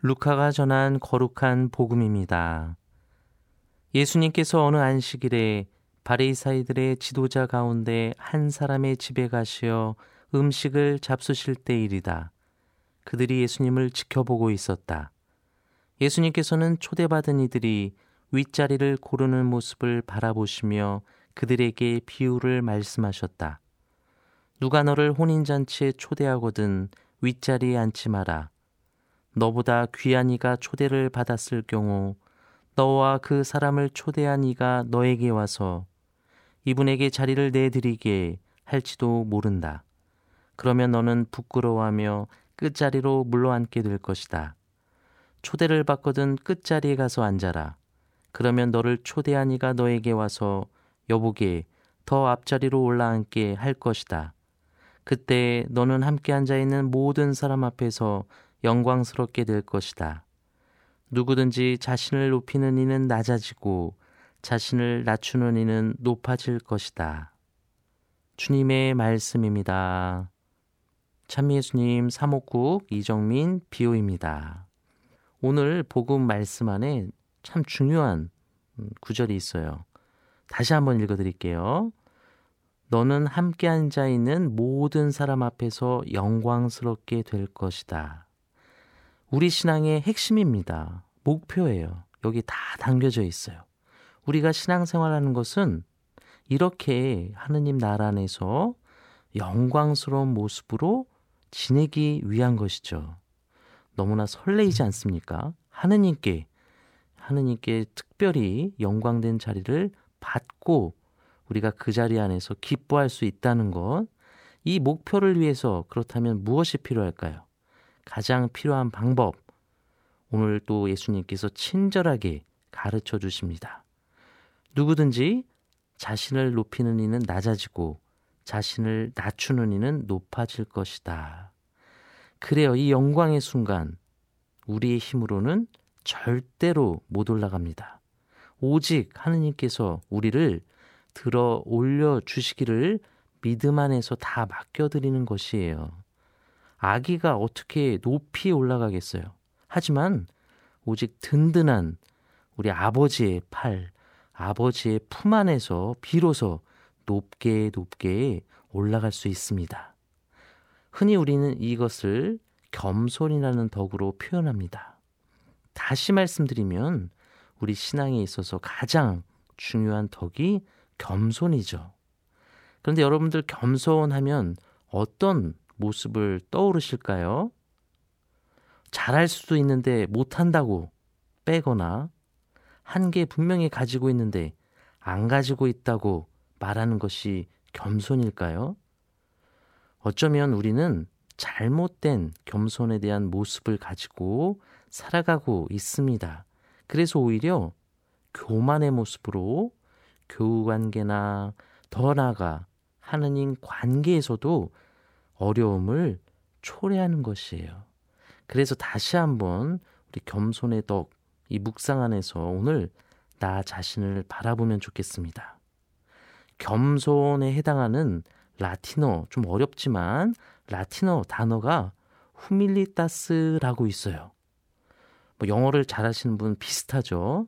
루카가 전한 거룩한 복음입니다. 예수님께서 어느 안식일에 바레이사이들의 지도자 가운데 한 사람의 집에 가시어 음식을 잡수실 때일이다. 그들이 예수님을 지켜보고 있었다. 예수님께서는 초대받은 이들이 윗자리를 고르는 모습을 바라보시며 그들에게 비유를 말씀하셨다. 누가 너를 혼인잔치에 초대하거든 윗자리에 앉지 마라. 너보다 귀한 이가 초대를 받았을 경우 너와 그 사람을 초대한 이가 너에게 와서 이분에게 자리를 내드리게 할지도 모른다. 그러면 너는 부끄러워하며 끝자리로 물러앉게 될 것이다. 초대를 받거든 끝자리에 가서 앉아라. 그러면 너를 초대한 이가 너에게 와서 여보게 더 앞자리로 올라앉게 할 것이다. 그때 너는 함께 앉아 있는 모든 사람 앞에서 영광스럽게 될 것이다. 누구든지 자신을 높이는 이는 낮아지고 자신을 낮추는 이는 높아질 것이다. 주님의 말씀입니다. 참예수님 사목국 이정민 비오입니다. 오늘 복음 말씀 안에 참 중요한 음, 구절이 있어요. 다시 한번 읽어 드릴게요. 너는 함께 앉아 있는 모든 사람 앞에서 영광스럽게 될 것이다. 우리 신앙의 핵심입니다. 목표예요. 여기 다 담겨져 있어요. 우리가 신앙생활하는 것은 이렇게 하느님 나라 안에서 영광스러운 모습으로 지내기 위한 것이죠. 너무나 설레이지 않습니까? 하느님께 하느님께 특별히 영광된 자리를 받고 우리가 그 자리 안에서 기뻐할 수 있다는 것. 이 목표를 위해서 그렇다면 무엇이 필요할까요? 가장 필요한 방법. 오늘 또 예수님께서 친절하게 가르쳐 주십니다. 누구든지 자신을 높이는 이는 낮아지고 자신을 낮추는 이는 높아질 것이다. 그래요. 이 영광의 순간 우리의 힘으로는 절대로 못 올라갑니다. 오직 하느님께서 우리를 들어 올려 주시기를 믿음 안에서 다 맡겨드리는 것이에요. 아기가 어떻게 높이 올라가겠어요? 하지만 오직 든든한 우리 아버지의 팔, 아버지의 품 안에서 비로소 높게 높게 올라갈 수 있습니다. 흔히 우리는 이것을 겸손이라는 덕으로 표현합니다. 다시 말씀드리면 우리 신앙에 있어서 가장 중요한 덕이 겸손이죠. 그런데 여러분들 겸손하면 어떤 모습을 떠오르실까요? 잘할 수도 있는데 못한다고 빼거나 한계 분명히 가지고 있는데 안 가지고 있다고 말하는 것이 겸손일까요? 어쩌면 우리는 잘못된 겸손에 대한 모습을 가지고 살아가고 있습니다. 그래서 오히려 교만의 모습으로 교우 관계나 더 나아가 하느님 관계에서도 어려움을 초래하는 것이에요. 그래서 다시 한번 우리 겸손의 덕, 이 묵상 안에서 오늘 나 자신을 바라보면 좋겠습니다. 겸손에 해당하는 라틴어, 좀 어렵지만 라틴어 단어가 후밀리타스라고 있어요. 뭐 영어를 잘하시는 분 비슷하죠.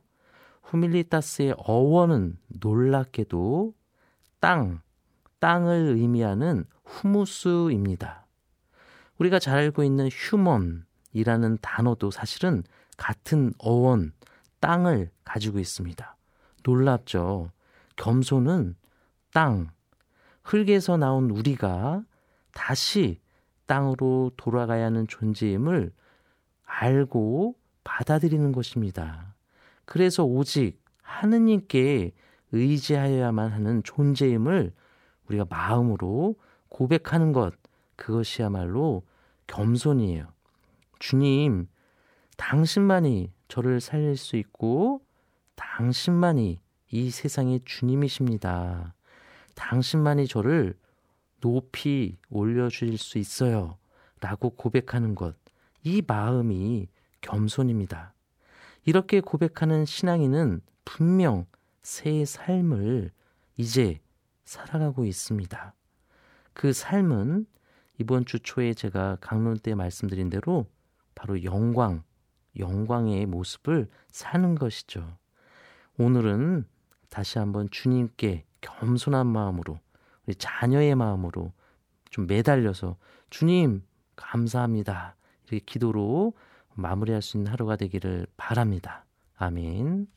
후밀리타스의 어원은 놀랍게도 땅, 땅을 의미하는 후무스입니다. 우리가 잘 알고 있는 휴먼이라는 단어도 사실은 같은 어원, 땅을 가지고 있습니다. 놀랍죠? 겸손은 땅, 흙에서 나온 우리가 다시 땅으로 돌아가야 하는 존재임을 알고 받아들이는 것입니다. 그래서 오직 하느님께 의지하여야만 하는 존재임을 우리가 마음으로 고백하는 것, 그것이야말로 겸손이에요. 주님, 당신만이 저를 살릴 수 있고, 당신만이 이 세상의 주님이십니다. 당신만이 저를 높이 올려주실 수 있어요. 라고 고백하는 것. 이 마음이 겸손입니다. 이렇게 고백하는 신앙인은 분명 새 삶을 이제 살아가고 있습니다. 그 삶은 이번 주 초에 제가 강론 때 말씀드린 대로 바로 영광, 영광의 모습을 사는 것이죠. 오늘은 다시 한번 주님께 겸손한 마음으로 우리 자녀의 마음으로 좀 매달려서 주님 감사합니다. 이렇게 기도로 마무리할 수 있는 하루가 되기를 바랍니다. 아멘.